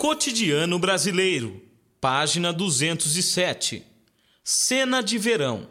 Cotidiano Brasileiro, página 207. Cena de verão.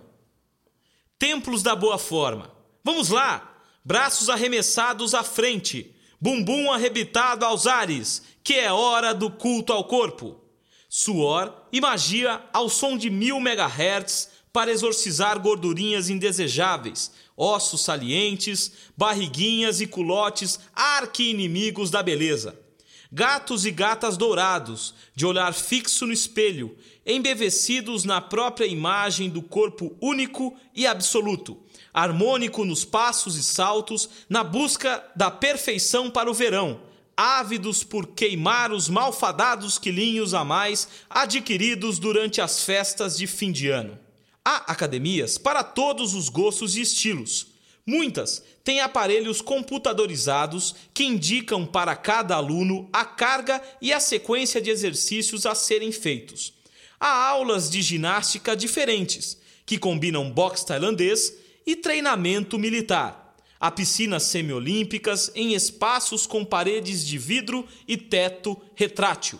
Templos da boa forma. Vamos lá! Braços arremessados à frente, bumbum arrebitado aos ares, que é hora do culto ao corpo. Suor e magia ao som de mil megahertz para exorcizar gordurinhas indesejáveis, ossos salientes, barriguinhas e culotes arqui-inimigos da beleza. Gatos e gatas dourados, de olhar fixo no espelho, embevecidos na própria imagem do corpo único e absoluto, harmônico nos passos e saltos, na busca da perfeição para o verão, ávidos por queimar os malfadados quilinhos a mais adquiridos durante as festas de fim de ano. Há academias para todos os gostos e estilos. Muitas têm aparelhos computadorizados que indicam para cada aluno a carga e a sequência de exercícios a serem feitos. Há aulas de ginástica diferentes, que combinam boxe tailandês e treinamento militar. Há piscinas semiolímpicas em espaços com paredes de vidro e teto retrátil.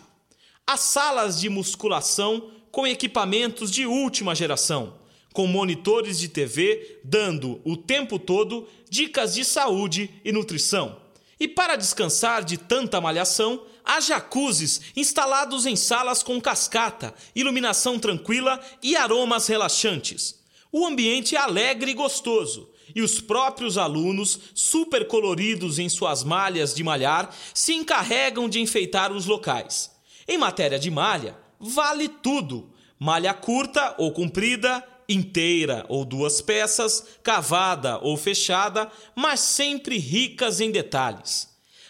Há salas de musculação com equipamentos de última geração com monitores de TV dando o tempo todo dicas de saúde e nutrição. E para descansar de tanta malhação, há jacuzzis instalados em salas com cascata, iluminação tranquila e aromas relaxantes. O ambiente é alegre e gostoso, e os próprios alunos, super coloridos em suas malhas de malhar, se encarregam de enfeitar os locais. Em matéria de malha, vale tudo: malha curta ou comprida, inteira ou duas peças, cavada ou fechada, mas sempre ricas em detalhes.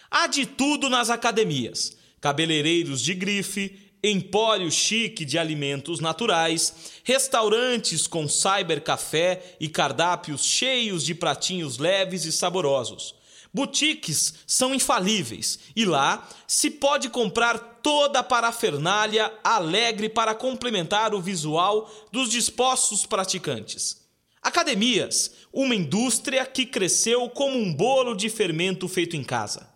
Há de tudo nas academias: cabeleireiros de grife, empório chique de alimentos naturais, restaurantes com cybercafé e cardápios cheios de pratinhos leves e saborosos. Boutiques são infalíveis e lá se pode comprar toda a parafernália alegre para complementar o visual dos dispostos praticantes. Academias, uma indústria que cresceu como um bolo de fermento feito em casa.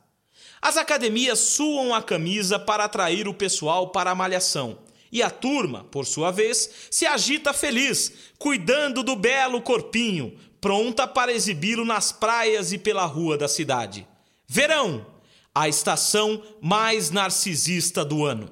As academias suam a camisa para atrair o pessoal para a malhação. E a turma, por sua vez, se agita feliz, cuidando do belo corpinho, pronta para exibi-lo nas praias e pela rua da cidade. Verão, a estação mais narcisista do ano.